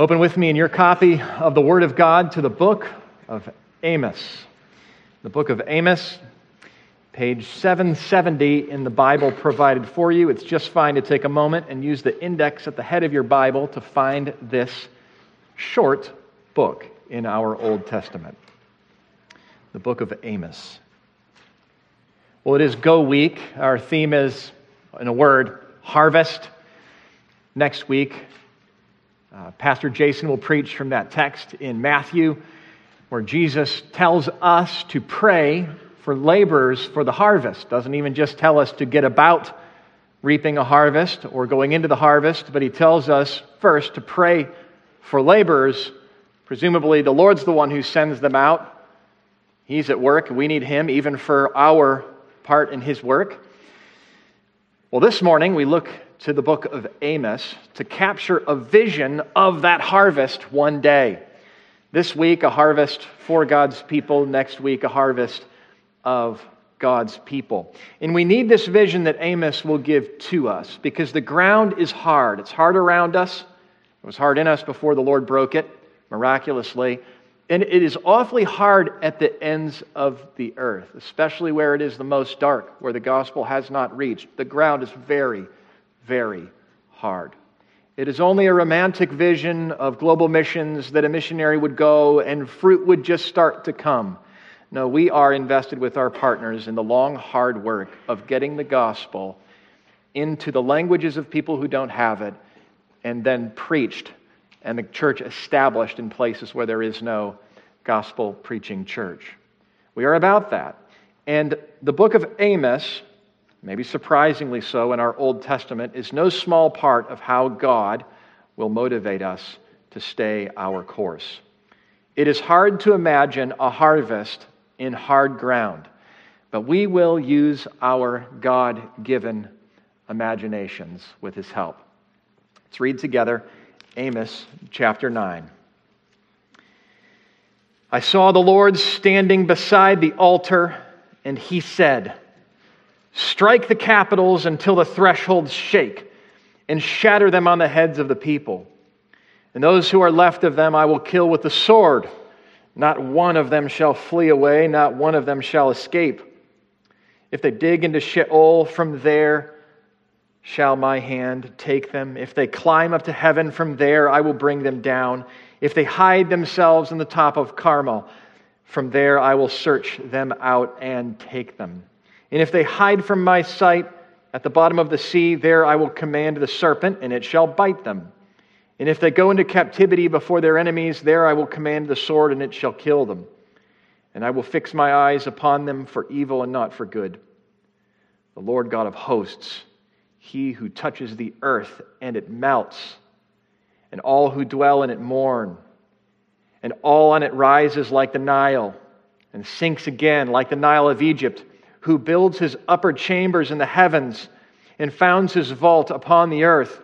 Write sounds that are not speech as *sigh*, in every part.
Open with me in your copy of the Word of God to the book of Amos. The book of Amos, page 770 in the Bible provided for you. It's just fine to take a moment and use the index at the head of your Bible to find this short book in our Old Testament. The book of Amos. Well, it is Go Week. Our theme is, in a word, harvest. Next week, uh, Pastor Jason will preach from that text in Matthew, where Jesus tells us to pray for laborers for the harvest. Doesn't even just tell us to get about reaping a harvest or going into the harvest, but he tells us first to pray for laborers. Presumably, the Lord's the one who sends them out. He's at work. We need him even for our part in his work. Well, this morning we look to the book of Amos to capture a vision of that harvest one day. This week, a harvest for God's people. Next week, a harvest of God's people. And we need this vision that Amos will give to us because the ground is hard. It's hard around us. It was hard in us before the Lord broke it miraculously. And it is awfully hard at the ends of the earth, especially where it is the most dark, where the gospel has not reached. The ground is very, very hard. It is only a romantic vision of global missions that a missionary would go and fruit would just start to come. No, we are invested with our partners in the long, hard work of getting the gospel into the languages of people who don't have it and then preached and the church established in places where there is no gospel preaching church. We are about that. And the book of Amos maybe surprisingly so in our Old Testament, is no small part of how God will motivate us to stay our course. It is hard to imagine a harvest in hard ground, but we will use our God given imaginations with his help. Let's read together Amos chapter 9. I saw the Lord standing beside the altar, and he said, Strike the capitals until the thresholds shake, and shatter them on the heads of the people. And those who are left of them I will kill with the sword. Not one of them shall flee away, not one of them shall escape. If they dig into Sheol, from there shall my hand take them. If they climb up to heaven, from there I will bring them down. If they hide themselves in the top of Carmel, from there I will search them out and take them. And if they hide from my sight at the bottom of the sea, there I will command the serpent, and it shall bite them. And if they go into captivity before their enemies, there I will command the sword, and it shall kill them. And I will fix my eyes upon them for evil and not for good. The Lord God of hosts, he who touches the earth and it melts, and all who dwell in it mourn, and all on it rises like the Nile, and sinks again like the Nile of Egypt who builds his upper chambers in the heavens and founds his vault upon the earth,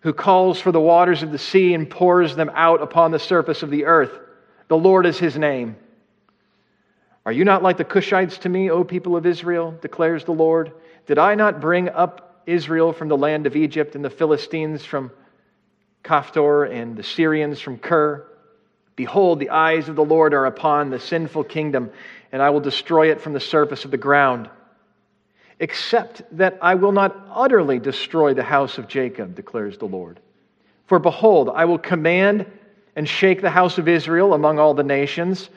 who calls for the waters of the sea and pours them out upon the surface of the earth. The Lord is his name. Are you not like the Cushites to me, O people of Israel? declares the Lord. Did I not bring up Israel from the land of Egypt and the Philistines from Caphtor and the Syrians from Kir? Behold, the eyes of the Lord are upon the sinful kingdom and I will destroy it from the surface of the ground. Except that I will not utterly destroy the house of Jacob, declares the Lord. For behold, I will command and shake the house of Israel among all the nations,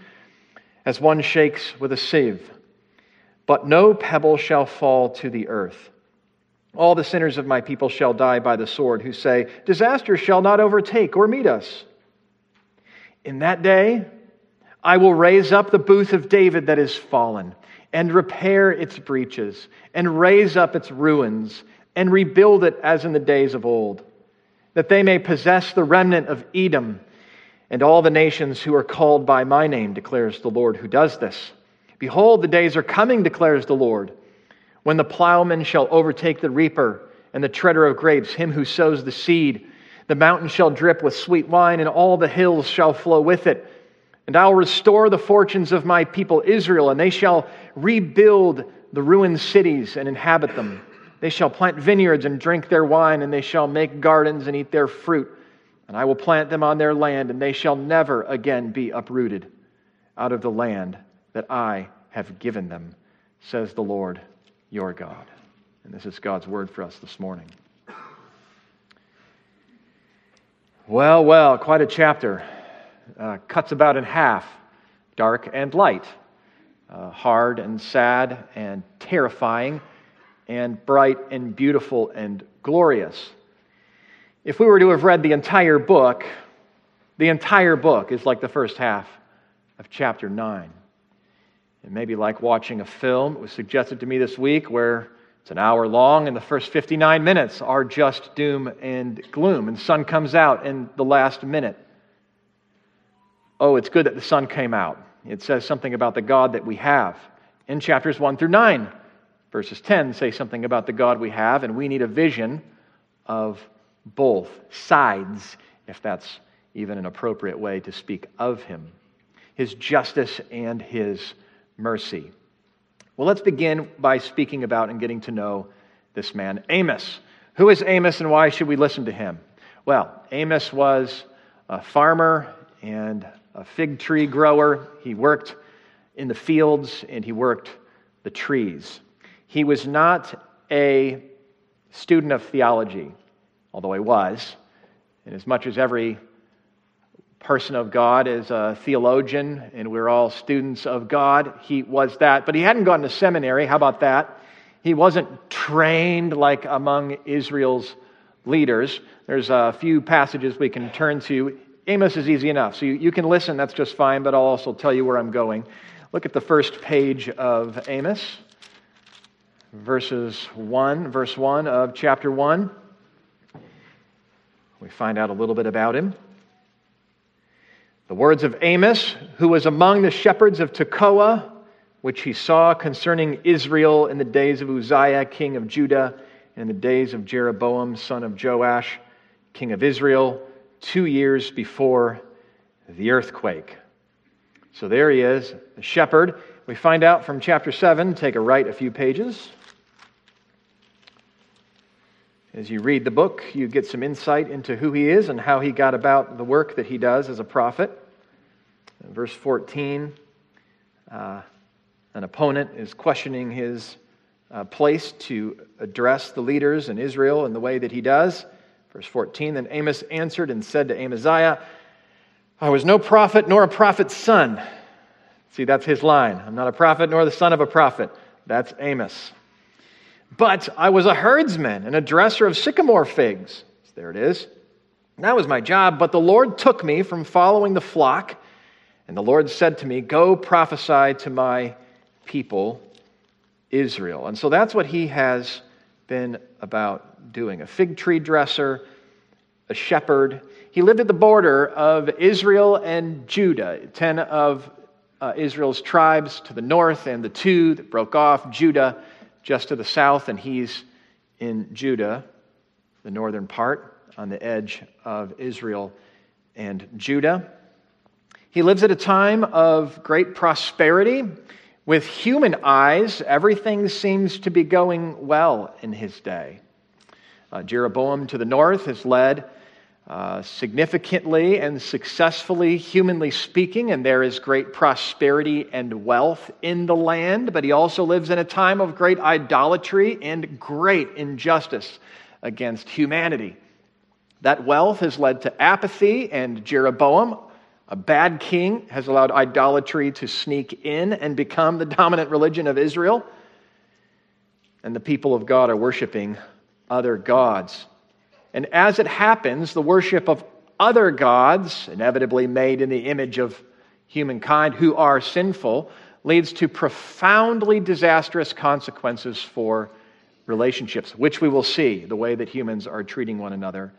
as one shakes with a sieve. But no pebble shall fall to the earth. All the sinners of my people shall die by the sword, who say, Disaster shall not overtake or meet us. In that day, I will raise up the booth of David that is fallen, and repair its breaches, and raise up its ruins, and rebuild it as in the days of old, that they may possess the remnant of Edom and all the nations who are called by my name, declares the Lord who does this. Behold, the days are coming, declares the Lord, when the plowman shall overtake the reaper and the treader of grapes, him who sows the seed. The mountain shall drip with sweet wine, and all the hills shall flow with it. And I'll restore the fortunes of my people Israel, and they shall rebuild the ruined cities and inhabit them. They shall plant vineyards and drink their wine, and they shall make gardens and eat their fruit. and I will plant them on their land, and they shall never again be uprooted out of the land that I have given them, says the Lord your God. And this is God's word for us this morning. Well, well, quite a chapter. Uh, cuts about in half dark and light, uh, hard and sad and terrifying, and bright and beautiful and glorious. If we were to have read the entire book, the entire book is like the first half of chapter 9. It may be like watching a film. It was suggested to me this week where it's an hour long and the first 59 minutes are just doom and gloom, and the sun comes out in the last minute. Oh, it's good that the sun came out. It says something about the God that we have. In chapters 1 through 9, verses 10 say something about the God we have, and we need a vision of both sides, if that's even an appropriate way to speak of him, his justice and his mercy. Well, let's begin by speaking about and getting to know this man, Amos. Who is Amos and why should we listen to him? Well, Amos was a farmer and a fig tree grower. He worked in the fields and he worked the trees. He was not a student of theology although he was. And as much as every person of God is a theologian and we're all students of God, he was that. But he hadn't gone to seminary. How about that? He wasn't trained like among Israel's leaders. There's a few passages we can turn to. Amos is easy enough. So you, you can listen, that's just fine, but I'll also tell you where I'm going. Look at the first page of Amos, verses 1, verse 1 of chapter 1. We find out a little bit about him. The words of Amos, who was among the shepherds of Tekoa, which he saw concerning Israel in the days of Uzziah, king of Judah, and in the days of Jeroboam, son of Joash, king of Israel, two years before the earthquake. So there he is, the shepherd. We find out from chapter 7, take a right a few pages. As you read the book, you get some insight into who he is and how he got about the work that he does as a prophet. In verse 14, uh, an opponent is questioning his uh, place to address the leaders in Israel in the way that he does. Verse 14 Then Amos answered and said to Amaziah, I was no prophet nor a prophet's son. See, that's his line. I'm not a prophet nor the son of a prophet. That's Amos. But I was a herdsman and a dresser of sycamore figs. There it is. That was my job. But the Lord took me from following the flock, and the Lord said to me, Go prophesy to my people, Israel. And so that's what he has been about doing a fig tree dresser, a shepherd. He lived at the border of Israel and Judah, 10 of uh, Israel's tribes to the north, and the two that broke off, Judah just to the south, and he's in Judah, the northern part, on the edge of Israel and Judah. He lives at a time of great prosperity. With human eyes, everything seems to be going well in his day. Uh, Jeroboam to the north has led uh, significantly and successfully, humanly speaking, and there is great prosperity and wealth in the land, but he also lives in a time of great idolatry and great injustice against humanity. That wealth has led to apathy, and Jeroboam, a bad king, has allowed idolatry to sneak in and become the dominant religion of Israel. And the people of God are worshiping other gods and as it happens, the worship of other gods, inevitably made in the image of humankind who are sinful, leads to profoundly disastrous consequences for relationships, which we will see the way that humans are treating one another.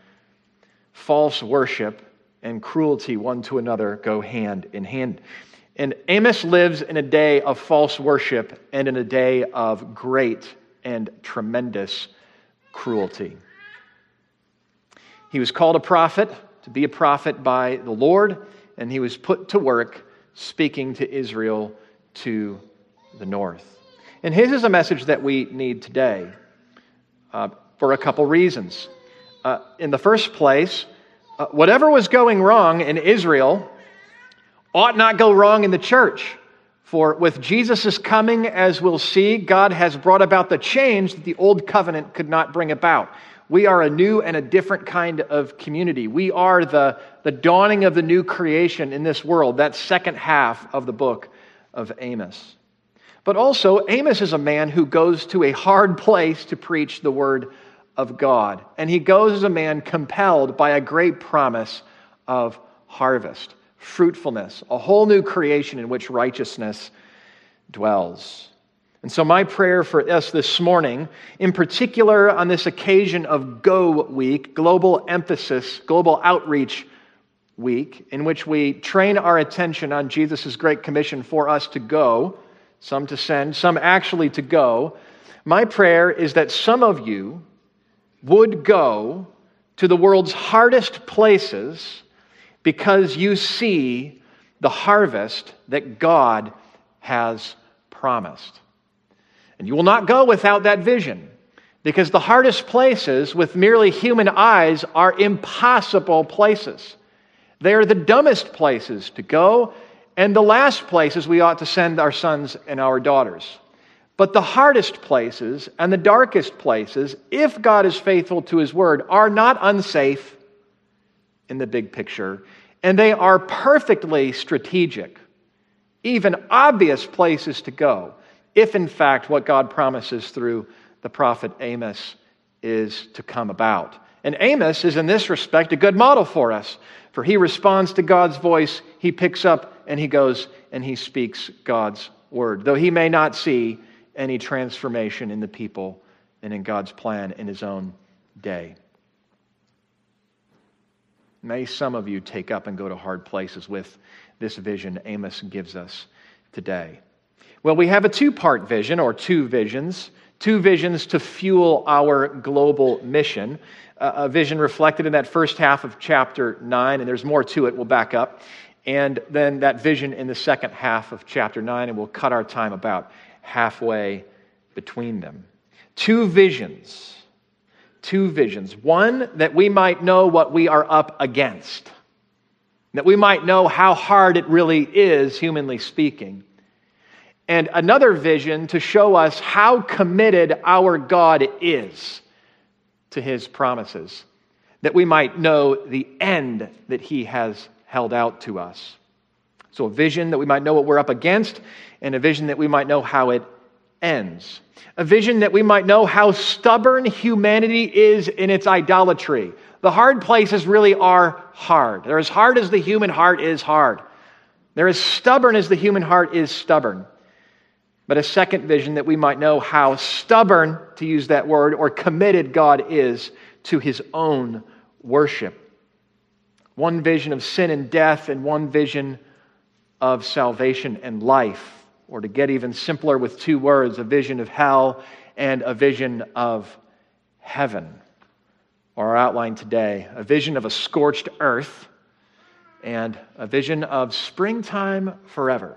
False worship and cruelty one to another go hand in hand. And Amos lives in a day of false worship and in a day of great and tremendous cruelty. He was called a prophet, to be a prophet by the Lord, and he was put to work speaking to Israel to the north. And his is a message that we need today uh, for a couple reasons. Uh, in the first place, Uh, whatever was going wrong in Israel ought not go wrong in the church. For with Jesus' coming, as we'll see, God has brought about the change that the old covenant could not bring about. We are a new and a different kind of community. We are the, the dawning of the new creation in this world, that second half of the book of Amos. But also, Amos is a man who goes to a hard place to preach the word of God. And he goes as a man compelled by a great promise of harvest fruitfulness, a whole new creation in which righteousness dwells. And so, my prayer for us this morning, in particular on this occasion of Go Week, Global Emphasis, Global Outreach Week, in which we train our attention on Jesus' great commission for us to go, some to send, some actually to go, my prayer is that some of you would go to the world's hardest places because you see the harvest that God has promised. And you will not go without that vision because the hardest places with merely human eyes are impossible places. They are the dumbest places to go and the last places we ought to send our sons and our daughters. But the hardest places and the darkest places, if God is faithful to his word, are not unsafe in the big picture and they are perfectly strategic, even obvious places to go, if in fact what God promises through the prophet Amos is to come about. And Amos is, in this respect, a good model for us, for he responds to God's voice, he picks up and he goes and he speaks God's word, though he may not see any transformation in the people and in God's plan in his own day. May some of you take up and go to hard places with this vision Amos gives us today. Well, we have a two part vision, or two visions, two visions to fuel our global mission. a vision reflected in that first half of chapter 9, and there's more to it. We'll back up. And then that vision in the second half of chapter 9, and we'll cut our time about halfway between them. Two visions two visions. One, that we might know what we are up against, that we might know how hard it really is, humanly speaking. And another vision to show us how committed our God is to his promises, that we might know the end that he has held out to us. So, a vision that we might know what we're up against, and a vision that we might know how it ends. A vision that we might know how stubborn humanity is in its idolatry. The hard places really are hard. They're as hard as the human heart is hard. They're as stubborn as the human heart is stubborn. But a second vision that we might know how stubborn, to use that word, or committed God is to his own worship. One vision of sin and death, and one vision of salvation and life or to get even simpler with two words, a vision of hell and a vision of heaven. Our outline today a vision of a scorched earth and a vision of springtime forever.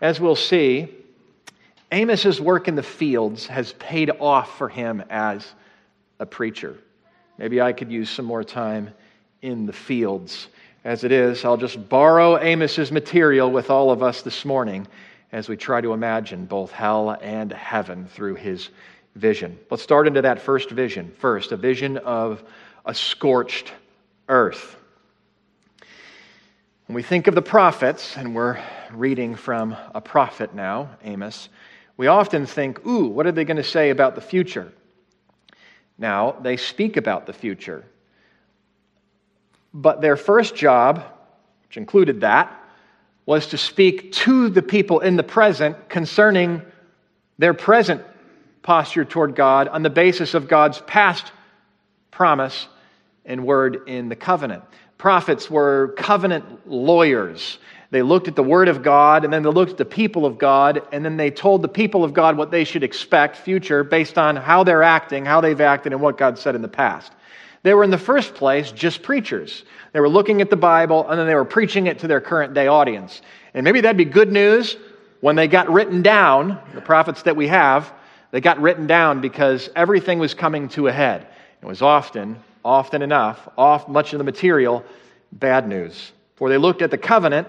As we'll see, Amos's work in the fields has paid off for him as a preacher. Maybe I could use some more time in the fields. As it is, I'll just borrow Amos's material with all of us this morning as we try to imagine both hell and heaven through his vision. Let's start into that first vision. First, a vision of a scorched earth. When we think of the prophets, and we're reading from a prophet now, Amos, we often think, ooh, what are they going to say about the future? Now, they speak about the future. But their first job, which included that, was to speak to the people in the present concerning their present posture toward God on the basis of God's past promise and word in the covenant. Prophets were covenant lawyers. They looked at the word of God and then they looked at the people of God and then they told the people of God what they should expect future based on how they're acting, how they've acted, and what God said in the past. They were, in the first place, just preachers. They were looking at the Bible and then they were preaching it to their current day audience. And maybe that'd be good news when they got written down, the prophets that we have, they got written down because everything was coming to a head. It was often often enough, off much of the material, bad news. For they looked at the covenant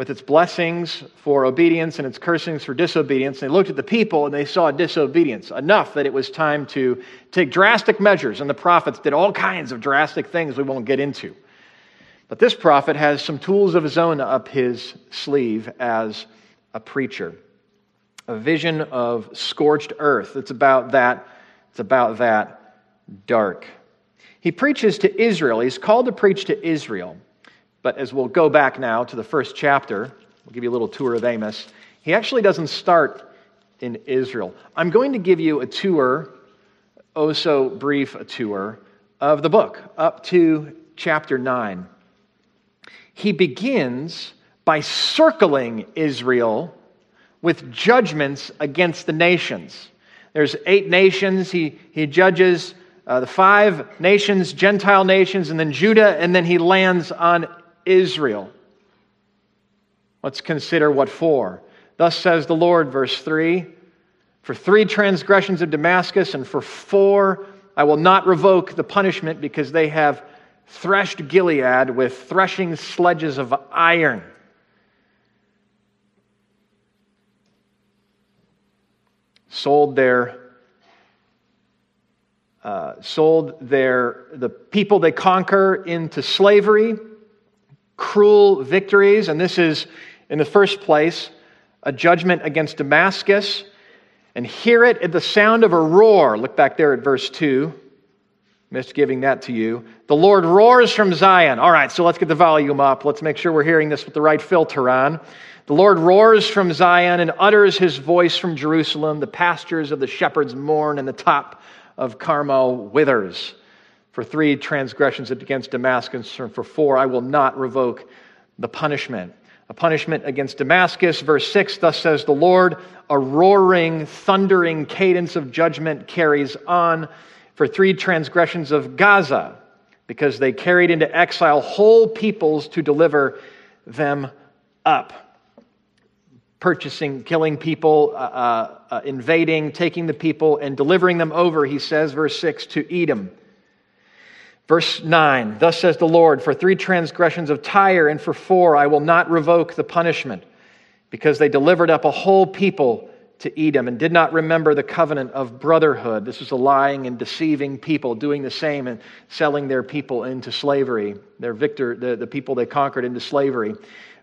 with its blessings for obedience and its cursings for disobedience. And they looked at the people and they saw disobedience enough that it was time to take drastic measures. And the prophets did all kinds of drastic things we won't get into. But this prophet has some tools of his own up his sleeve as a preacher. A vision of scorched earth. It's about that, it's about that dark. He preaches to Israel. He's called to preach to Israel. But as we'll go back now to the first chapter, we'll give you a little tour of Amos. He actually doesn't start in Israel. I'm going to give you a tour, oh so brief a tour, of the book up to chapter 9. He begins by circling Israel with judgments against the nations. There's eight nations. He, he judges uh, the five nations, Gentile nations, and then Judah, and then he lands on Israel. Let's consider what for. Thus says the Lord, verse 3 For three transgressions of Damascus, and for four I will not revoke the punishment because they have threshed Gilead with threshing sledges of iron. Sold their uh, sold their the people they conquer into slavery cruel victories. And this is, in the first place, a judgment against Damascus. And hear it at the sound of a roar. Look back there at verse 2. Missed giving that to you. The Lord roars from Zion. All right, so let's get the volume up. Let's make sure we're hearing this with the right filter on. The Lord roars from Zion and utters his voice from Jerusalem. The pastures of the shepherds mourn, and the top of Carmel withers. For three transgressions against Damascus, and for four, I will not revoke the punishment. A punishment against Damascus, verse 6, thus says the Lord, a roaring, thundering cadence of judgment carries on for three transgressions of Gaza, because they carried into exile whole peoples to deliver them up. Purchasing, killing people, uh, uh, uh invading, taking the people, and delivering them over, he says, verse 6, to Edom. Verse 9 Thus says the Lord, for three transgressions of Tyre and for four I will not revoke the punishment, because they delivered up a whole people to Edom and did not remember the covenant of brotherhood. This was a lying and deceiving people doing the same and selling their people into slavery, their victor, the, the people they conquered into slavery.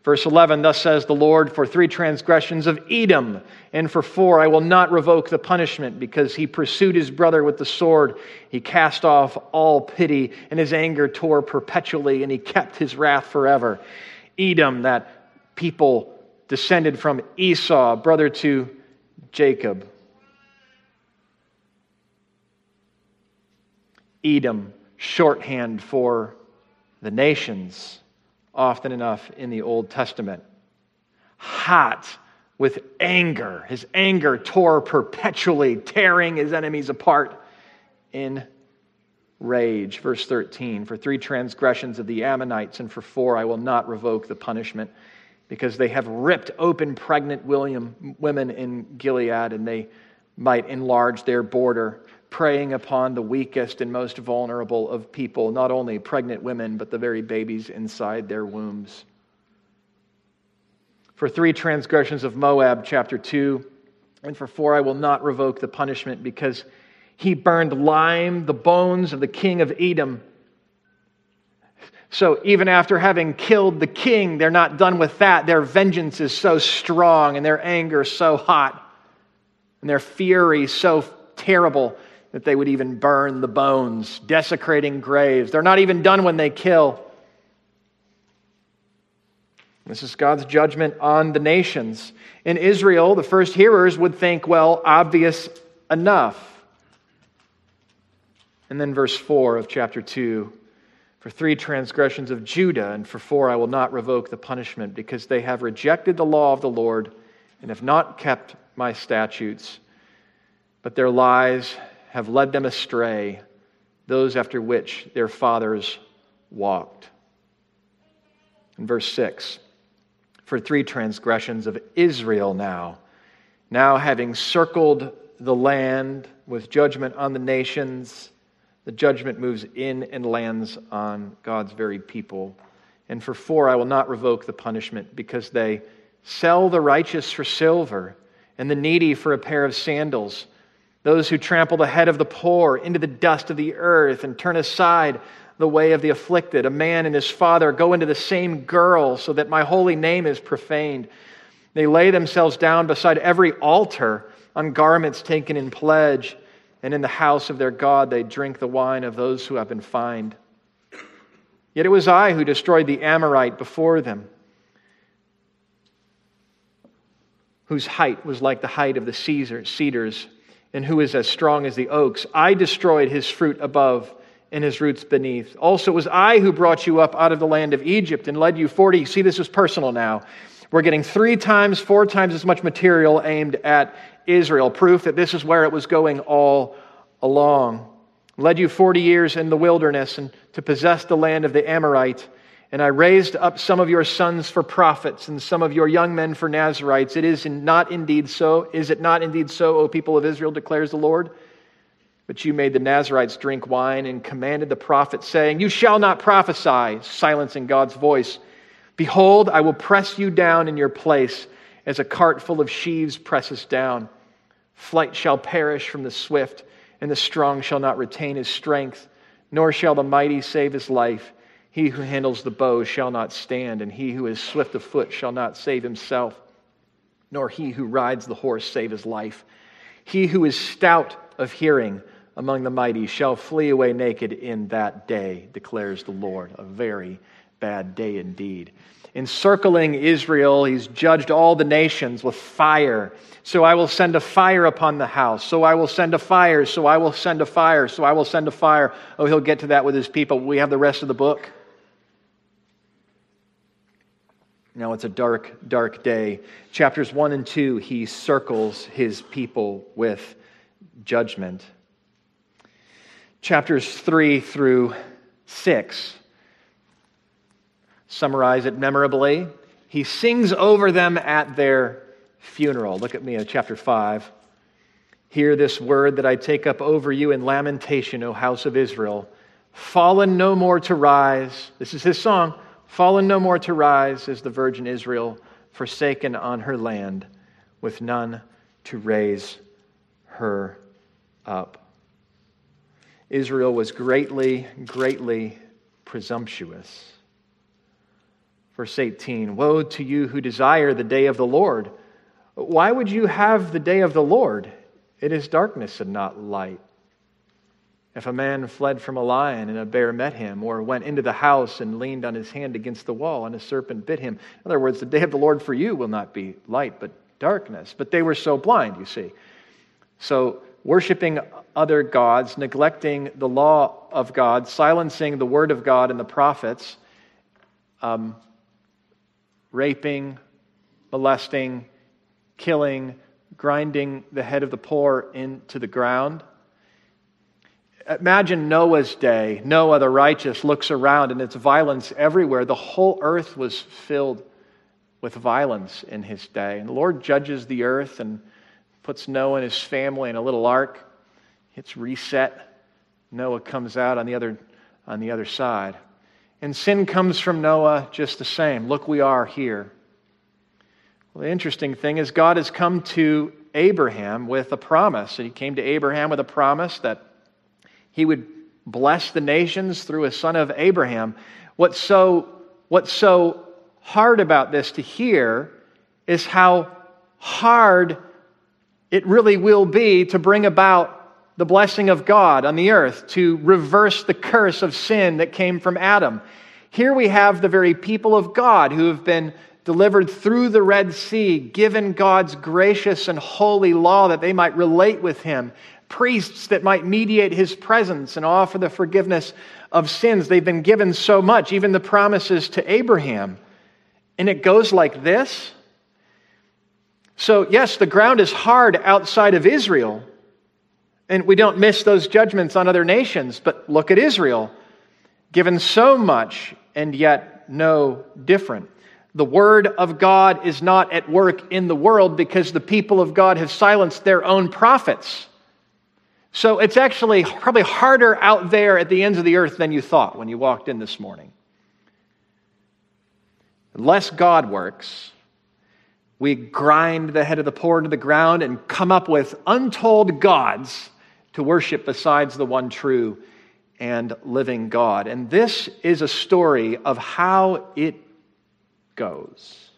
Verse 11 Thus says the Lord, for three transgressions of Edom, and for four I will not revoke the punishment, because he pursued his brother with the sword. He cast off all pity, and his anger tore perpetually, and he kept his wrath forever. Edom, that people descended from Esau, brother to Jacob. Edom, shorthand for the nations often enough in the Old Testament. Hot with anger. His anger tore perpetually, tearing his enemies apart in rage. Verse 13 For three transgressions of the Ammonites, and for four I will not revoke the punishment, because they have ripped open pregnant William, women in Gilead, and they might enlarge their border preying upon the weakest and most vulnerable of people, not only pregnant women, but the very babies inside their wombs. For three transgressions of Moab, chapter 2, and for four, I will not revoke the punishment because he burned lime, the bones of the king of Edom. So even after having killed the king, they're not done with that. Their vengeance is so strong and their anger so hot and their fury so terrible that they would even burn the bones, desecrating graves. They're not even done when they kill. This is God's judgment on the nations. In Israel, the first hearers would think, well, obvious enough. And then verse 4 of chapter 2 For three transgressions of Judah, and for four I will not revoke the punishment, because they have rejected the law of the Lord and have not kept my statutes, but their lies have led them astray, those after which their fathers walked. In verse 6, for three transgressions of Israel now, now having circled the land with judgment on the nations, The judgment moves in and lands on God's very people. And for four, I will not revoke the punishment because they sell the righteous for silver and the needy for a pair of sandals. Those who trample the head of the poor into the dust of the earth and turn aside the way of the afflicted. A man and his father go into the same girl so that my holy name is profaned. They lay themselves down beside every altar on garments taken in pledge, and in the house of their God they drink the wine of those who have been fined. Yet it was I who destroyed the Amorite before them, whose height was like the height of the cedars, and who is as strong as the oaks. I destroyed his fruit above and his roots beneath. Also, it was I who brought you up out of the land of Egypt and led you 40. See, this is personal now. We're getting three times, four times as much material aimed at Israel, proof that this is where it was going all along led you 40 years in the wilderness and to possess the land of the Amorite. And I raised up some of your sons for prophets and some of your young men for Nazarites. It is not indeed so. Is it not indeed so, O people of Israel, declares the Lord? But you made the Nazarites drink wine and commanded the prophets, saying, You shall not prophesy, silencing God's voice. Behold, I will press you down in your place as a cart full of sheaves presses down. Flight shall perish from the swift and the strong shall not retain his strength, nor shall the mighty save his life. He who handles the bow shall not stand, and he who is swift of foot shall not save himself, nor he who rides the horse save his life. He who is stout of hearing among the mighty shall flee away naked in that day, declares the Lord. A very bad day indeed. Encircling Israel, he's judged all the nations with fire so I will send a fire upon the house. So I will send a fire. So I will send a fire. So I will send a fire. Oh, he'll get to that with his people. We have the rest of the book. Now it's a dark, dark day. Chapters 1 and 2, he circles his people with judgment. Chapters 3 through 6 summarize it memorably. He sings over them at their funeral. Look at me at chapter 5. Hear this word that I take up over you in lamentation, O house of Israel. Fallen no more to rise. This is his song. Fallen no more to rise is the virgin Israel, forsaken on her land, with none to raise her up. Israel was greatly, greatly presumptuous. Verse 18 Woe to you who desire the day of the Lord! Why would you have the day of the Lord? It is darkness and not light. If a man fled from a lion and a bear met him, or went into the house and leaned on his hand against the wall and a serpent bit him. In other words, the day of the Lord for you will not be light, but darkness. But they were so blind, you see. So, worshiping other gods, neglecting the law of God, silencing the word of God and the prophets, um, raping, molesting, killing, grinding the head of the poor into the ground. Imagine Noah's day. Noah, the righteous, looks around and it's violence everywhere. The whole earth was filled with violence in his day. And the Lord judges the earth and puts Noah and his family in a little ark. It's reset. Noah comes out on the other, on the other side. And sin comes from Noah just the same. Look, we are here. Well, the interesting thing is, God has come to Abraham with a promise. And he came to Abraham with a promise that he would bless the nations through a son of Abraham. What's so, what's so hard about this to hear is how hard it really will be to bring about the blessing of God on the earth, to reverse the curse of sin that came from Adam. Here we have the very people of God who have been delivered through the Red Sea, given God's gracious and holy law that they might relate with Him, priests that might mediate His presence and offer the forgiveness of sins. They've been given so much, even the promises to Abraham. And it goes like this. So, yes, the ground is hard outside of Israel, and we don't miss those judgments on other nations, but look at Israel, given so much and yet no different. The word of God is not at work in the world because the people of God have silenced their own prophets. So it's actually probably harder out there at the ends of the earth than you thought when you walked in this morning. Unless God works, we grind the head of the poor into the ground and come up with untold gods to worship besides the one true and living God. And this is a story of how it goes.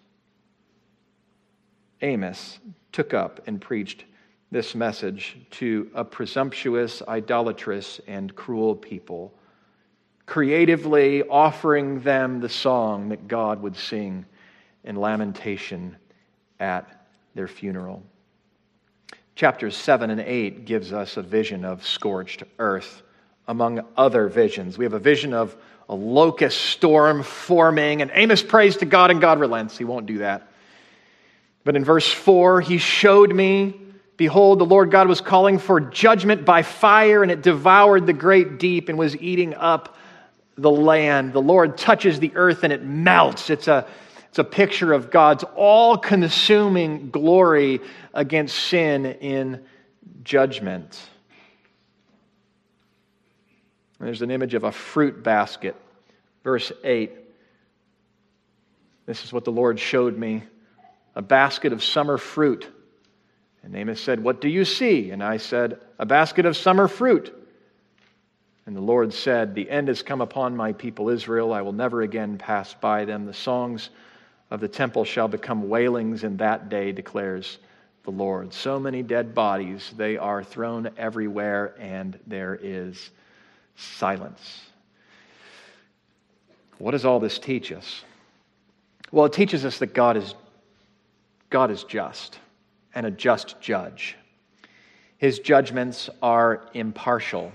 Amos took up and preached this message to a presumptuous, idolatrous, and cruel people, creatively offering them the song that God would sing in lamentation at their funeral. Chapters 7 and 8 gives us a vision of scorched earth, among other visions. We have a vision of a locust storm forming, and Amos prays to God, and God relents. He won't do that. But in verse 4, he showed me, behold, the Lord God was calling for judgment by fire, and it devoured the great deep and was eating up the land. The Lord touches the earth and it melts. It's a it's a picture of God's all consuming glory against sin in judgment. There's an image of a fruit basket. Verse 8. This is what the Lord showed me a basket of summer fruit. And Amos said, What do you see? And I said, A basket of summer fruit. And the Lord said, The end has come upon my people Israel. I will never again pass by them. The songs of the temple shall become wailings in that day, declares the Lord. So many dead bodies, they are thrown everywhere, and there is silence. What does all this teach us? Well, it teaches us that God is, God is just and a just judge. His judgments are impartial.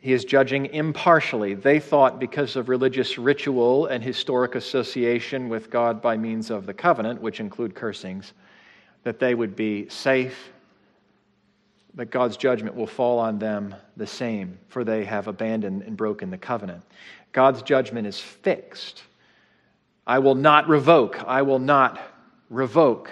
He is judging impartially. They thought because of religious ritual and historic association with God by means of the covenant, which include cursings, that they would be safe, that God's judgment will fall on them the same, for they have abandoned and broken the covenant. God's judgment is fixed. I will not revoke. I will not revoke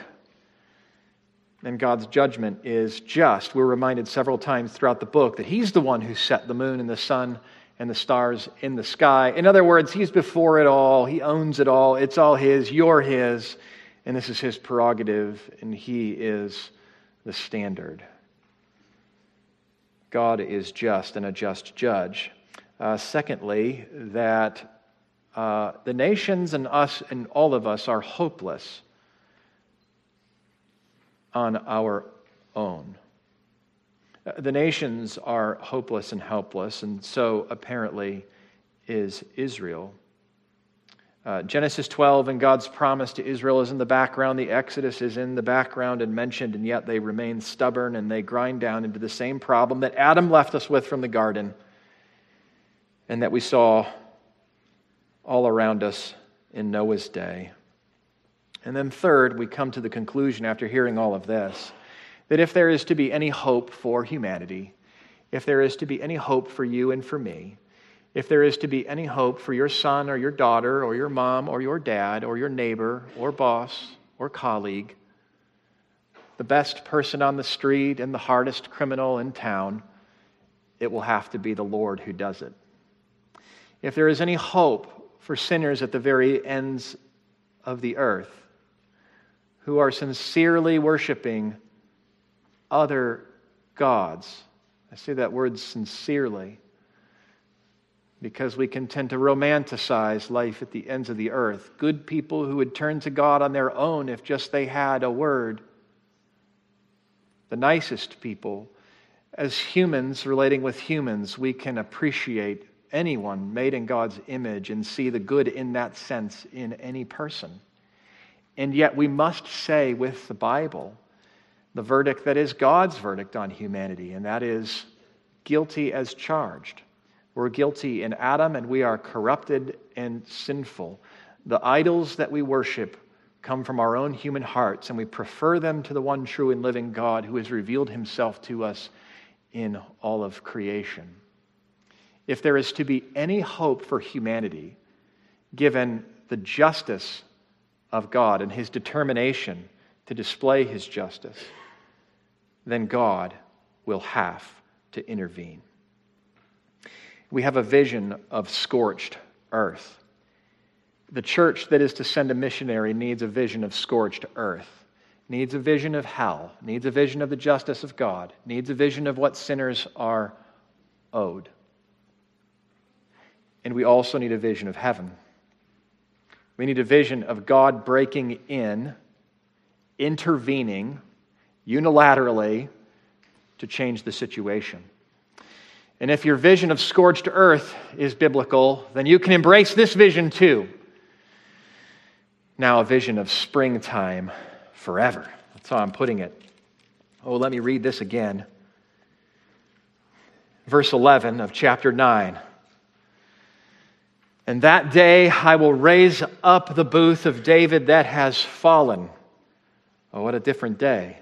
and God's judgment is just. We're reminded several times throughout the book that He's the one who set the moon and the sun and the stars in the sky. In other words, He's before it all, He owns it all, it's all His, you're His, and this is His prerogative, and He is the standard. God is just and a just judge. Uh, secondly, that uh, the nations and us and all of us are hopeless on our own. The nations are hopeless and helpless, and so apparently is Israel. Uh, Genesis 12 and God's promise to Israel is in the background. The Exodus is in the background and mentioned, and yet they remain stubborn and they grind down into the same problem that Adam left us with from the garden and that we saw all around us in Noah's day. And then, third, we come to the conclusion after hearing all of this that if there is to be any hope for humanity, if there is to be any hope for you and for me, if there is to be any hope for your son or your daughter or your mom or your dad or your neighbor or boss or colleague, the best person on the street and the hardest criminal in town, it will have to be the Lord who does it. If there is any hope for sinners at the very ends of the earth, who are sincerely worshiping other gods. I say that word sincerely because we can tend to romanticize life at the ends of the earth. Good people who would turn to God on their own if just they had a word. The nicest people. As humans relating with humans, we can appreciate anyone made in God's image and see the good in that sense in any person. And yet, we must say with the Bible the verdict that is God's verdict on humanity, and that is guilty as charged. We're guilty in Adam, and we are corrupted and sinful. The idols that we worship come from our own human hearts, and we prefer them to the one true and living God who has revealed himself to us in all of creation. If there is to be any hope for humanity, given the justice of God and his determination to display his justice, then God will have to intervene. We have a vision of scorched earth. The church that is to send a missionary needs a vision of scorched earth, needs a vision of hell, needs a vision of the justice of God, needs a vision of what sinners are owed. And we also need a vision of heaven. We need a vision of God breaking in, intervening unilaterally to change the situation. And if your vision of scorched earth is biblical, then you can embrace this vision too. Now, a vision of springtime forever. That's how I'm putting it. Oh, let me read this again. Verse 11 of chapter 9. And that day I will raise up the booth of David that has fallen. Oh, what a different day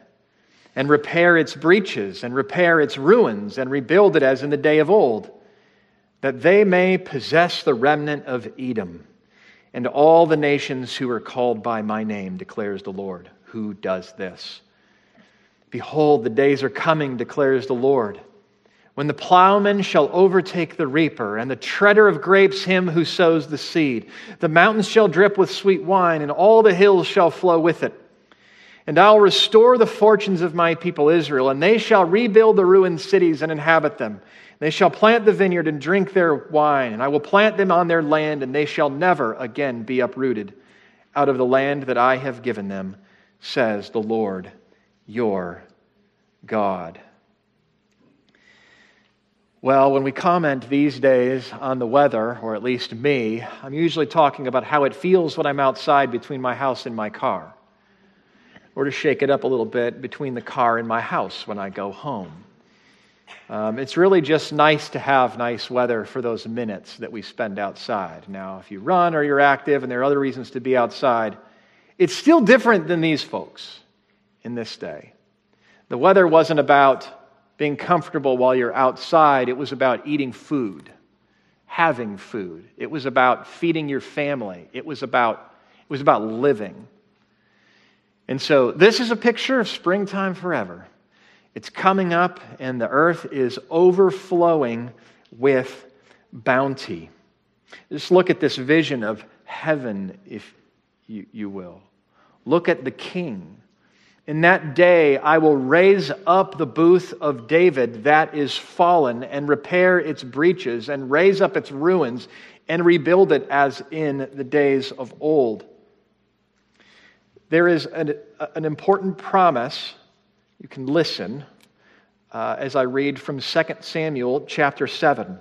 and repair its breaches, and repair its ruins, and rebuild it as in the day of old, that they may possess the remnant of Edom, and all the nations who are called by my name, declares the Lord, who does this. Behold, the days are coming, declares the Lord, when the plowman shall overtake the reaper, and the treader of grapes him who sows the seed. The mountains shall drip with sweet wine, and all the hills shall flow with it. And I'll restore the fortunes of my people Israel, and they shall rebuild the ruined cities and inhabit them. They shall plant the vineyard and drink their wine, and I will plant them on their land, and they shall never again be uprooted out of the land that I have given them, says the Lord your God. Well, when we comment these days on the weather, or at least me, I'm usually talking about how it feels when I'm outside between my house and my car or to shake it up a little bit between the car and my house when I go home. Um, it's really just nice to have nice weather for those minutes that we spend outside. Now, if you run or you're active and there are other reasons to be outside, it's still different than these folks in this day. The weather wasn't about being comfortable while you're outside, it was about eating food, having food. It was about feeding your family. It was about, it was about living. And so this is a picture of springtime forever. It's coming up, and the earth is overflowing with bounty. Just look at this vision of heaven, if you, you will. Look at the king. In that day, I will raise up the booth of David that is fallen, and repair its breaches, and raise up its ruins, and rebuild it as in the days of old there is an, an important promise. You can listen uh, as I read from 2 Samuel chapter 7.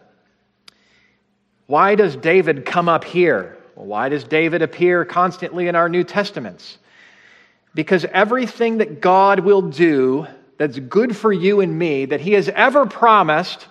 Why does David come up here? Why does David appear constantly in our New Testaments? Because everything that God will do that's good for you and me, that he has ever promised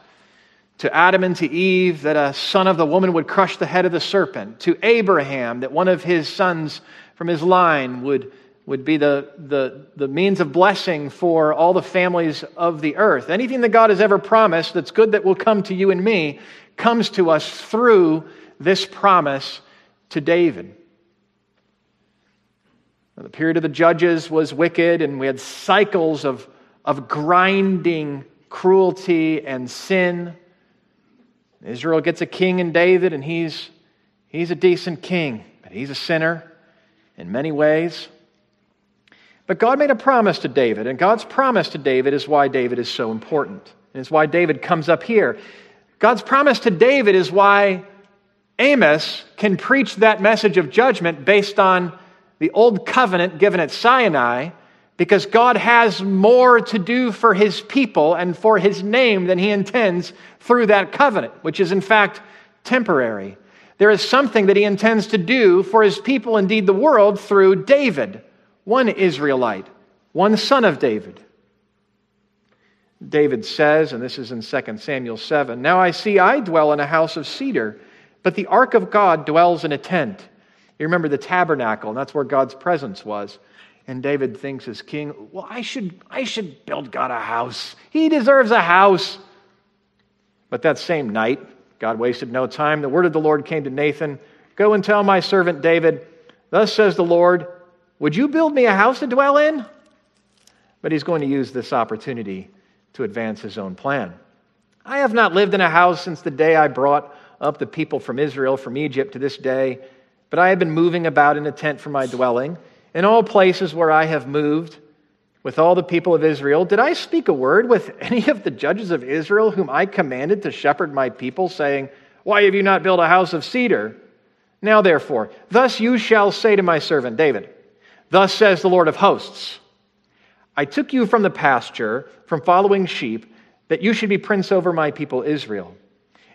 to Adam and to Eve, that a son of the woman would crush the head of the serpent, to Abraham, that one of his sons from his line would, would be the, the, the means of blessing for all the families of the earth. Anything that God has ever promised that's good that will come to you and me comes to us through this promise to David. The period of the judges was wicked, and we had cycles of, of grinding cruelty and sin. Israel gets a king in David, and he's, he's a decent king, but he's a sinner in many ways. But God made a promise to David, and God's promise to David is why David is so important. And it's why David comes up here. God's promise to David is why Amos can preach that message of judgment based on the old covenant given at Sinai, because God has more to do for his people and for his name than he intends through that covenant, which is in fact temporary there is something that he intends to do for his people, indeed the world, through David, one Israelite, one son of David. David says, and this is in 2 Samuel 7 Now I see I dwell in a house of cedar, but the ark of God dwells in a tent. You remember the tabernacle, and that's where God's presence was. And David thinks as king, well, I should, I should build God a house. He deserves a house. But that same night, God wasted no time. The word of the Lord came to Nathan Go and tell my servant David, Thus says the Lord, Would you build me a house to dwell in? But he's going to use this opportunity to advance his own plan. I have not lived in a house since the day I brought up the people from Israel, from Egypt to this day, but I have been moving about in a tent for my dwelling. In all places where I have moved with all the people of Israel, did I speak a word with *laughs* any of the judges of Israel whom I commanded to shepherd my people, saying, Why have you not built a house of cedar? Now, therefore, thus you shall say to my servant David, Thus says the Lord of hosts, I took you from the pasture, from following sheep, that you should be prince over my people Israel.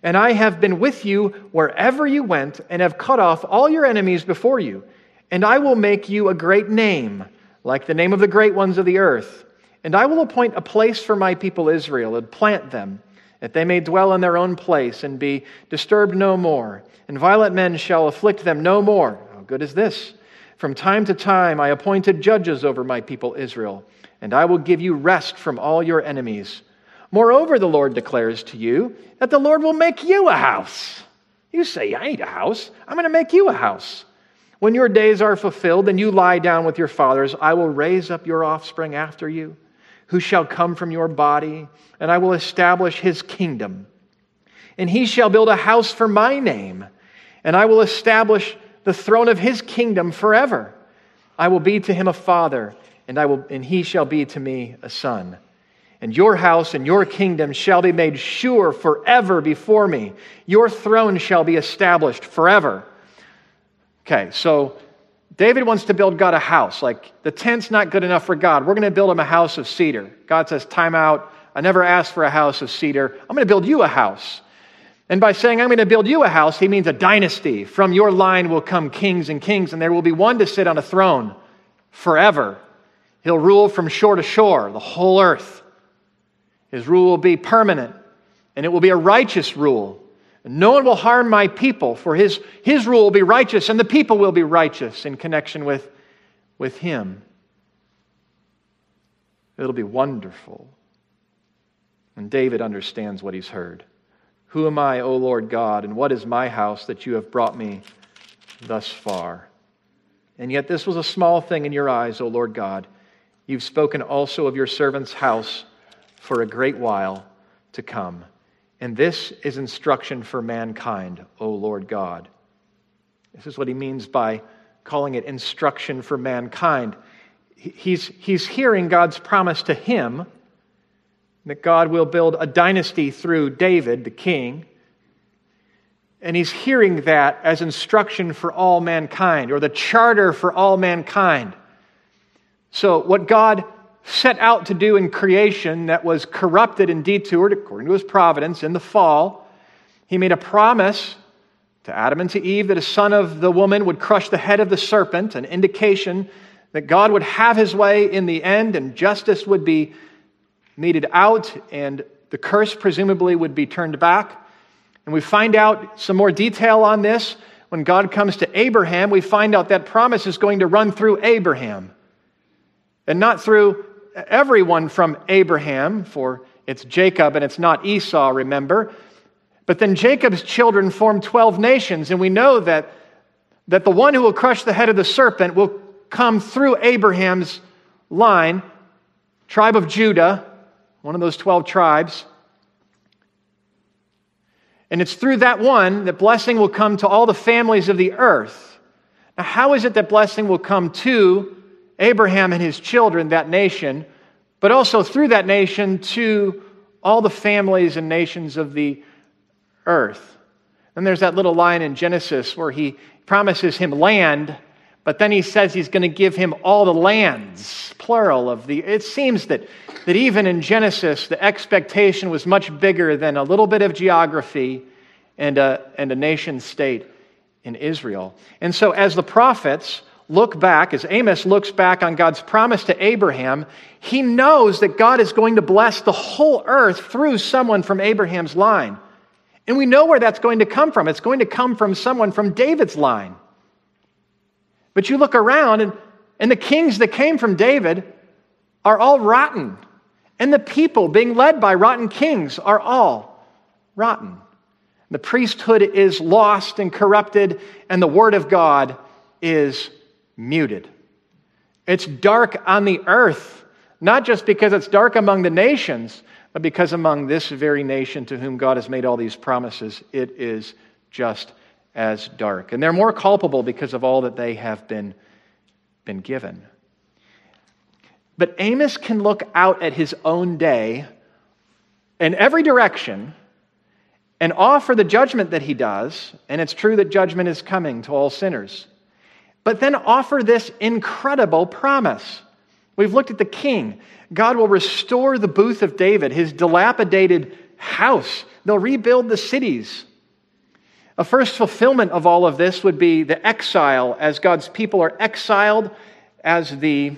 And I have been with you wherever you went, and have cut off all your enemies before you. And I will make you a great name, like the name of the great ones of the earth. And I will appoint a place for my people Israel, and plant them, that they may dwell in their own place, and be disturbed no more. And violent men shall afflict them no more. How good is this? From time to time I appointed judges over my people Israel, and I will give you rest from all your enemies. Moreover, the Lord declares to you that the Lord will make you a house. You say, I need a house. I'm going to make you a house. When your days are fulfilled and you lie down with your fathers, I will raise up your offspring after you, who shall come from your body, and I will establish his kingdom. And he shall build a house for my name, and I will establish the throne of his kingdom forever. I will be to him a father, and, I will, and he shall be to me a son. And your house and your kingdom shall be made sure forever before me. Your throne shall be established forever. Okay, so David wants to build God a house. Like the tent's not good enough for God. We're going to build him a house of cedar. God says, Time out. I never asked for a house of cedar. I'm going to build you a house. And by saying, I'm going to build you a house, he means a dynasty. From your line will come kings and kings, and there will be one to sit on a throne forever. He'll rule from shore to shore, the whole earth. His rule will be permanent, and it will be a righteous rule. No one will harm my people, for his, his rule will be righteous, and the people will be righteous in connection with, with him. It'll be wonderful. And David understands what he's heard. Who am I, O Lord God, and what is my house that you have brought me thus far? And yet, this was a small thing in your eyes, O Lord God. You've spoken also of your servant's house for a great while to come. And this is instruction for mankind, O Lord God. This is what he means by calling it instruction for mankind. He's, he's hearing God's promise to him that God will build a dynasty through David, the king. And he's hearing that as instruction for all mankind, or the charter for all mankind. So, what God set out to do in creation that was corrupted and detoured according to his providence in the fall. He made a promise to Adam and to Eve that a son of the woman would crush the head of the serpent, an indication that God would have his way in the end and justice would be meted out and the curse presumably would be turned back. And we find out some more detail on this when God comes to Abraham. We find out that promise is going to run through Abraham and not through everyone from Abraham, for it's Jacob and it's not Esau, remember. But then Jacob's children formed 12 nations, and we know that, that the one who will crush the head of the serpent will come through Abraham's line, tribe of Judah, one of those 12 tribes. And it's through that one that blessing will come to all the families of the earth. Now, how is it that blessing will come to Abraham and his children, that nation, but also through that nation to all the families and nations of the earth. And there's that little line in Genesis where he promises him land, but then he says he's going to give him all the lands, plural of the. It seems that, that even in Genesis, the expectation was much bigger than a little bit of geography and a, and a nation state in Israel. And so, as the prophets look back, as Amos looks back on God's promise to Abraham, he knows that God is going to bless the whole earth through someone from Abraham's line. And we know where that's going to come from. It's going to come from someone from David's line. But you look around, and, and the kings that came from David are all rotten. And the people being led by rotten kings are all rotten. The priesthood is lost and corrupted, and the word of God is muted. It's dark on the earth, not just because it's dark among the nations, but because among this very nation to whom God has made all these promises, it is just as dark. And they're more culpable because of all that they have been, been given. But Amos can look out at his own day in every direction and offer the judgment that he does, and it's true that judgment is coming to all sinners, but then offer this incredible promise. We've looked at the king. God will restore the booth of David, his dilapidated house. They'll rebuild the cities. A first fulfillment of all of this would be the exile, as God's people are exiled, as the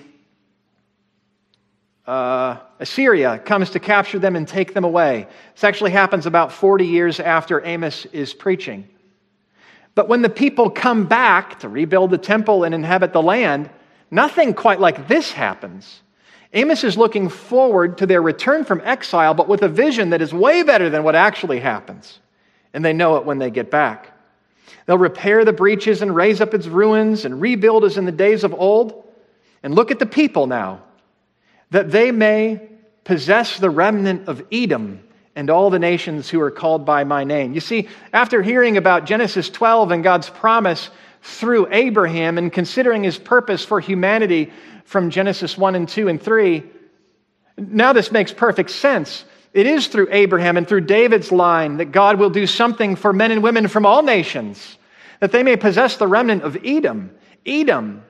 uh, Assyria comes to capture them and take them away. This actually happens about 40 years after Amos is preaching. But when the people come back to rebuild the temple and inhabit the land, nothing quite like this happens. Amos is looking forward to their return from exile, but with a vision that is way better than what actually happens. And they know it when they get back. They'll repair the breaches and raise up its ruins and rebuild as in the days of old. And look at the people now that they may possess the remnant of Edom and all the nations who are called by my name. You see, after hearing about Genesis 12 and God's promise through Abraham and considering his purpose for humanity from Genesis 1 and 2 and 3, now this makes perfect sense. It is through Abraham and through David's line that God will do something for men and women from all nations, that they may possess the remnant of Edom. Edom,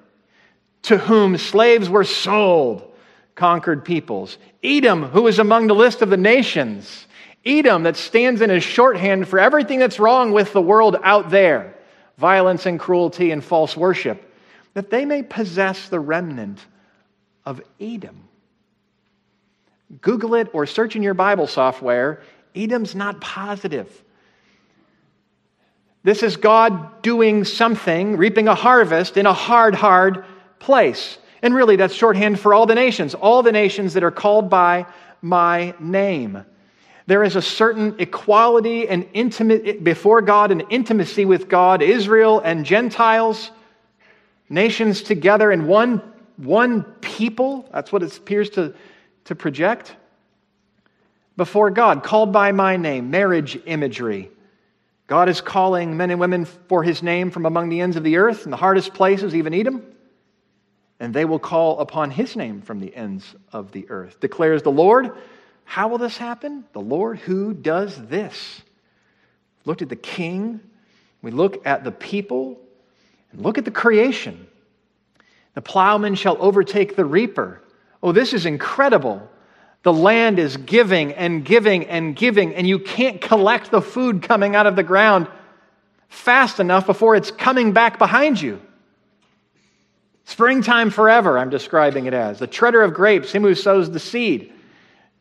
to whom slaves were sold conquered peoples. Edom, who is among the list of the nations. Edom, that stands in as shorthand for everything that's wrong with the world out there violence and cruelty and false worship, that they may possess the remnant of Edom. Google it or search in your Bible software. Edom's not positive. This is God doing something, reaping a harvest in a hard, hard place. And really, that's shorthand for all the nations, all the nations that are called by my name. There is a certain equality and intimate before God and intimacy with God, Israel and Gentiles, nations together in one, one people. That's what it appears to, to project. Before God, called by my name, marriage imagery. God is calling men and women for his name from among the ends of the earth, and the hardest places, even Edom and they will call upon his name from the ends of the earth, declares the Lord. How will this happen? The Lord who does this. Looked at the king, we look at the people, and look at the creation. The plowman shall overtake the reaper. Oh, this is incredible. The land is giving and giving and giving, and you can't collect the food coming out of the ground fast enough before it's coming back behind you. Springtime forever, I'm describing it as. The treader of grapes, him who sows the seed.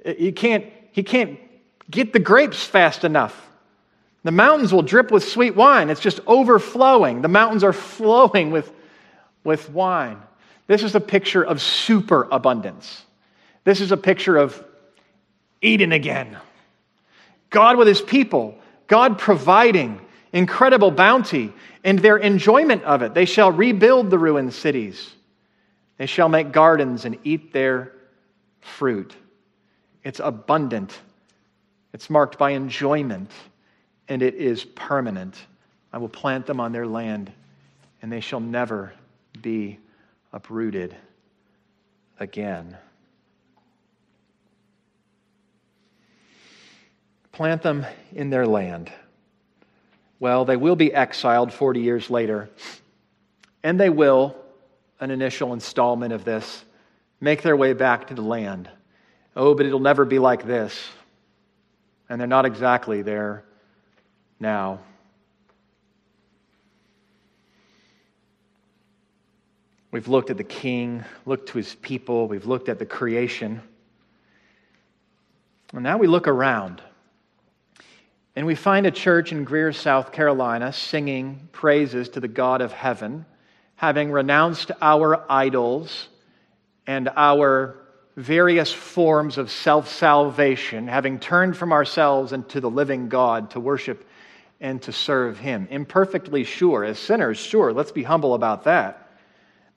He can't, he can't get the grapes fast enough. The mountains will drip with sweet wine. It's just overflowing. The mountains are *laughs* flowing with, with wine. This is a picture of super abundance. This is a picture of Eden again. God with his people, God providing incredible bounty and their enjoyment of it. They shall rebuild the ruined cities. They shall make gardens and eat their fruit. It's abundant, it's marked by enjoyment, and it is permanent. I will plant them on their land, and they shall never be uprooted again. Plant them in their land. Well, they will be exiled 40 years later, and they will, an initial installment of this, make their way back to the land. Oh, but it'll never be like this. And they're not exactly there now. We've looked at the king, looked to his people, we've looked at the creation. And now we look around. And we find a church in Greer, South Carolina, singing praises to the God of heaven, having renounced our idols and our various forms of self salvation, having turned from ourselves and to the living God to worship and to serve Him. Imperfectly sure, as sinners, sure, let's be humble about that.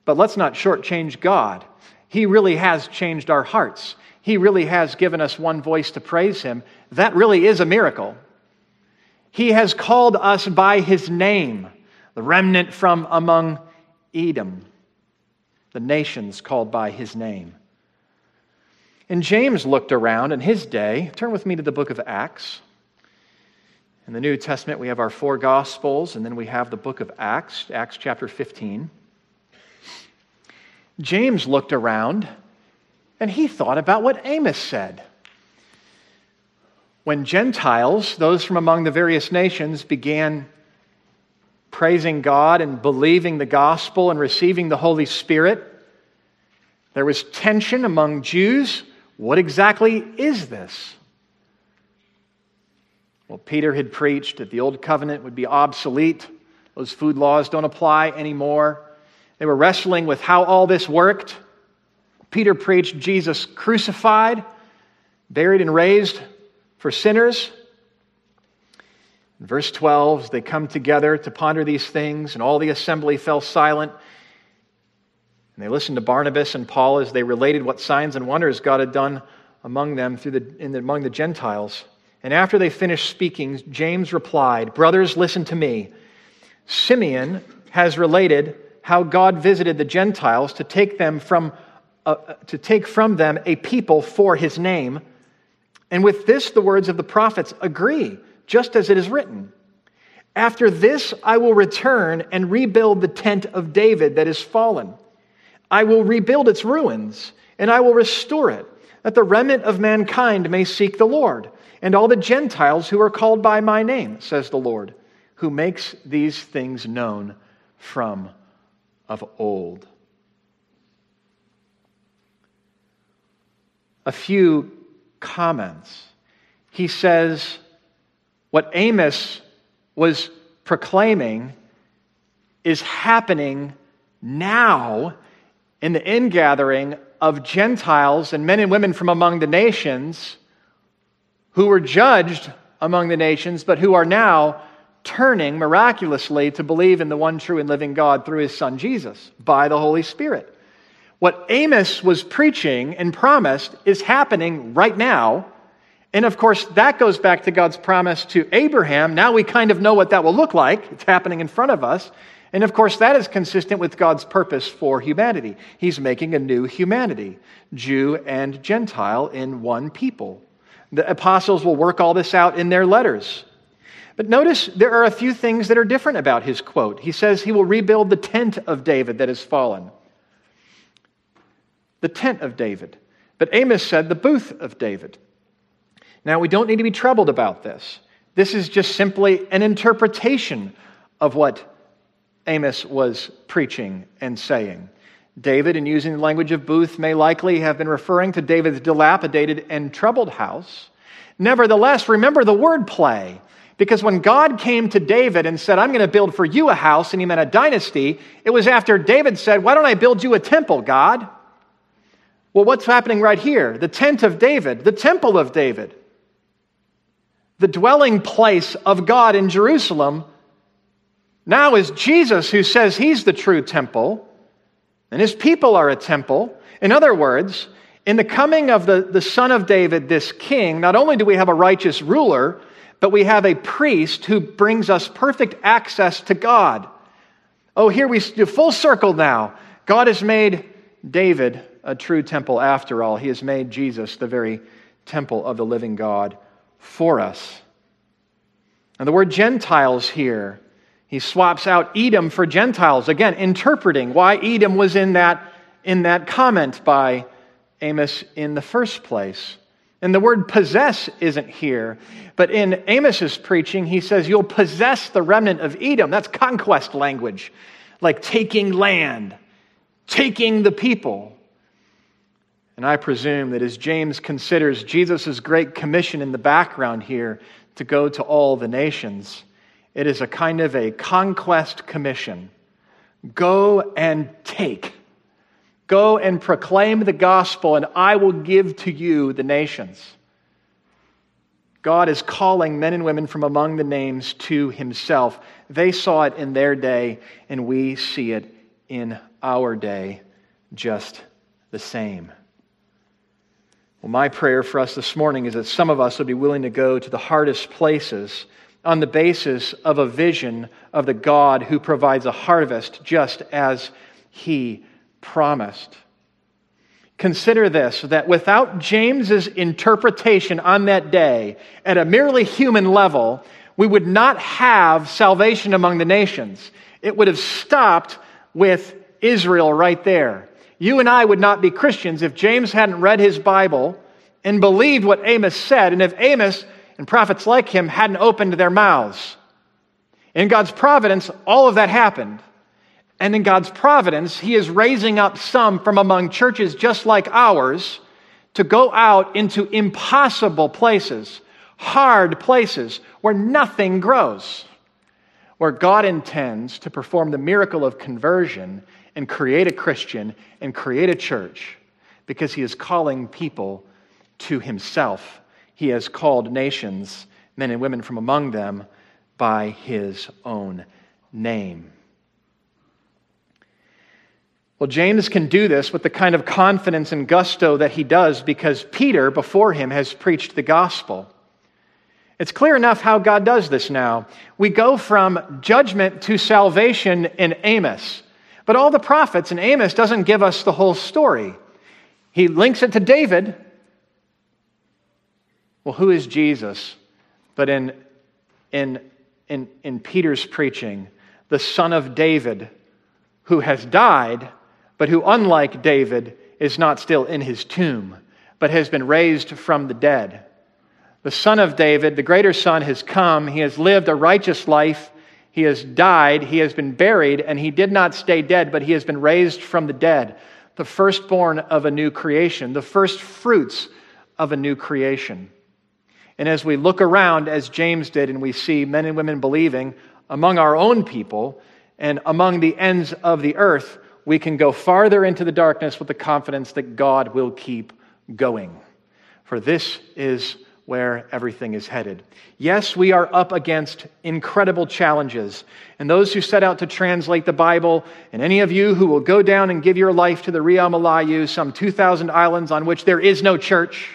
But let's not shortchange God. He really has changed our hearts. he really has given us one voice to praise him, that really is a miracle. He has called us by his name, the remnant from among Edom, the nations called by his name. And James looked around in his day. Turn with me to the book of Acts. In the New Testament, we have our four Gospels, and then we have the book of Acts, Acts chapter 15. James looked around and he thought about what Amos said. When Gentiles, those from among the various nations, began praising God and believing the gospel and receiving the Holy Spirit, there was tension among Jews. What exactly is this? Well, Peter had preached that the old covenant would be obsolete. Those food laws don't apply anymore. They were wrestling with how all this worked. Peter preached Jesus crucified, buried, and raised for sinners. In verse 12, they come together to ponder these things, and all the assembly fell silent. And they listened to Barnabas and Paul as they related what signs and wonders God had done among them through the, in the, among the Gentiles. And after they finished speaking, James replied, Brothers, listen to me. Simeon has related how God visited the Gentiles to take them from uh, to take from them a people for his name. And with this, the words of the prophets agree, just as it is written. After this, I will return and rebuild the tent of David that is fallen. I will rebuild its ruins, and I will restore it, that the remnant of mankind may seek the Lord, and all the Gentiles who are called by my name, says the Lord, who makes these things known from of old. a few comments. He says, What Amos was proclaiming is happening now in the ingathering of Gentiles and men and women from among the nations who were judged among the nations, but who are now turning miraculously to believe in the one true and living God through his son Jesus by the Holy Spirit. What Amos was preaching and promised is happening right now. And of course, that goes back to God's promise to Abraham. Now we kind of know what that will look like. It's happening in front of us. And of course, that is consistent with God's purpose for humanity. He's making a new humanity, Jew and Gentile in one people. The apostles will work all this out in their letters. But notice there are a few things that are different about his quote. He says he will rebuild the tent of David that has fallen the tent of David. But Amos said the booth of David. Now, we don't need to be troubled about this. This is just simply an interpretation of what Amos was preaching and saying. David, in using the language of booth, may likely have been referring to David's dilapidated and troubled house. Nevertheless, remember the word play. Because when God came to David and said, I'm going to build for you a house, and he meant a dynasty, it was after David said, Why don't I build you a temple, God? Well, what's happening right here? The tent of David, the temple of David, the dwelling place of God in Jerusalem, now is Jesus who says he's the true temple, and his people are a temple. In other words, in the coming of the, the Son of David, this king, not only do we have a righteous ruler, but we have a priest who brings us perfect access to God. Oh, here we do full circle now. God has made David a true temple after all. He has made Jesus the very temple of the living God for us. And the word Gentiles here, he swaps out Edom for Gentiles, again, interpreting why Edom was in that, in that comment by Amos in the first place. And the word possess isn't here, but in Amos's preaching, he says, You'll possess the remnant of Edom. That's conquest language, like taking land, taking the people. And I presume that as James considers Jesus' great commission in the background here to go to all the nations, it is a kind of a conquest commission. Go and take. Go and proclaim the gospel, and I will give to you the nations. God is calling men and women from among the names to himself. They saw it in their day, and we see it in our day just the same. Well, my prayer for us this morning is that some of us would be willing to go to the hardest places on the basis of a vision of the God who provides a harvest just as he promised. Consider this that without James's interpretation on that day at a merely human level, we would not have salvation among the nations. It would have stopped with Israel right there. You and I would not be Christians if James hadn't read his Bible and believed what Amos said, and if Amos and prophets like him hadn't opened their mouths. In God's providence, all of that happened. And in God's providence, He is raising up some from among churches just like ours to go out into impossible places, hard places where nothing grows, where God intends to perform the miracle of conversion and create a Christian and create a church because he is calling people to himself. He has called nations, men and women from among them, by his own name. Well, James can do this with the kind of confidence and gusto that he does because Peter, before him, has preached the gospel. It's clear enough how God does this now. We go from judgment to salvation in Amos. But all the prophets in Amos doesn't give us the whole story. He links it to David. Well, who is Jesus? But in, in, in, in Peter's preaching, the son of David, who has died, but who, unlike David, is not still in his tomb, but has been raised from the dead. The son of David, the greater son, has come. He has lived a righteous life. He has died, he has been buried, and he did not stay dead, but he has been raised from the dead, the firstborn of a new creation, the first fruits of a new creation. And as we look around, as James did, and we see men and women believing among our own people and among the ends of the earth, we can go farther into the darkness with the confidence that God will keep going. For this is where everything is headed. Yes, we are up against incredible challenges. And those who set out to translate the Bible, and any of you who will go down and give your life to the Riau Malayu, some 2,000 islands on which there is no church,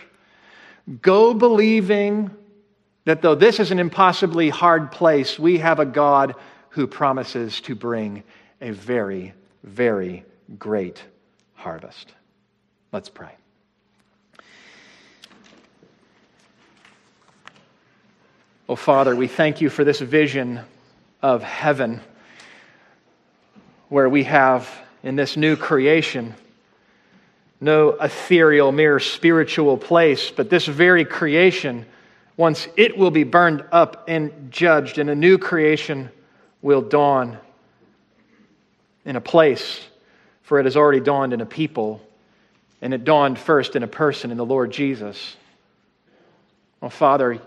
go believing that though this is an impossibly hard place, we have a God who promises to bring a very, very great harvest. Let's pray. Oh, Father, we thank you for this vision of heaven where we have in this new creation no ethereal, mere spiritual place, but this very creation, once it will be burned up and judged, and a new creation will dawn in a place, for it has already dawned in a people, and it dawned first in a person, in the Lord Jesus. Oh, Father,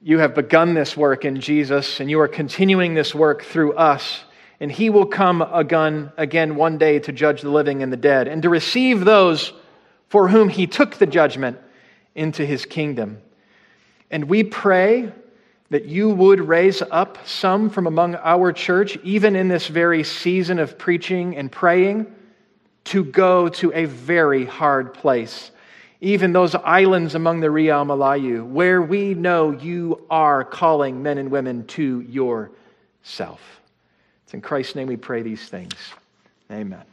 you have begun this work in Jesus, and you are continuing this work through us. And he will come again, again one day to judge the living and the dead, and to receive those for whom he took the judgment into his kingdom. And we pray that you would raise up some from among our church, even in this very season of preaching and praying, to go to a very hard place even those islands among the Riau Malayu, where we know you are calling men and women to yourself. It's in Christ's name we pray these things. Amen.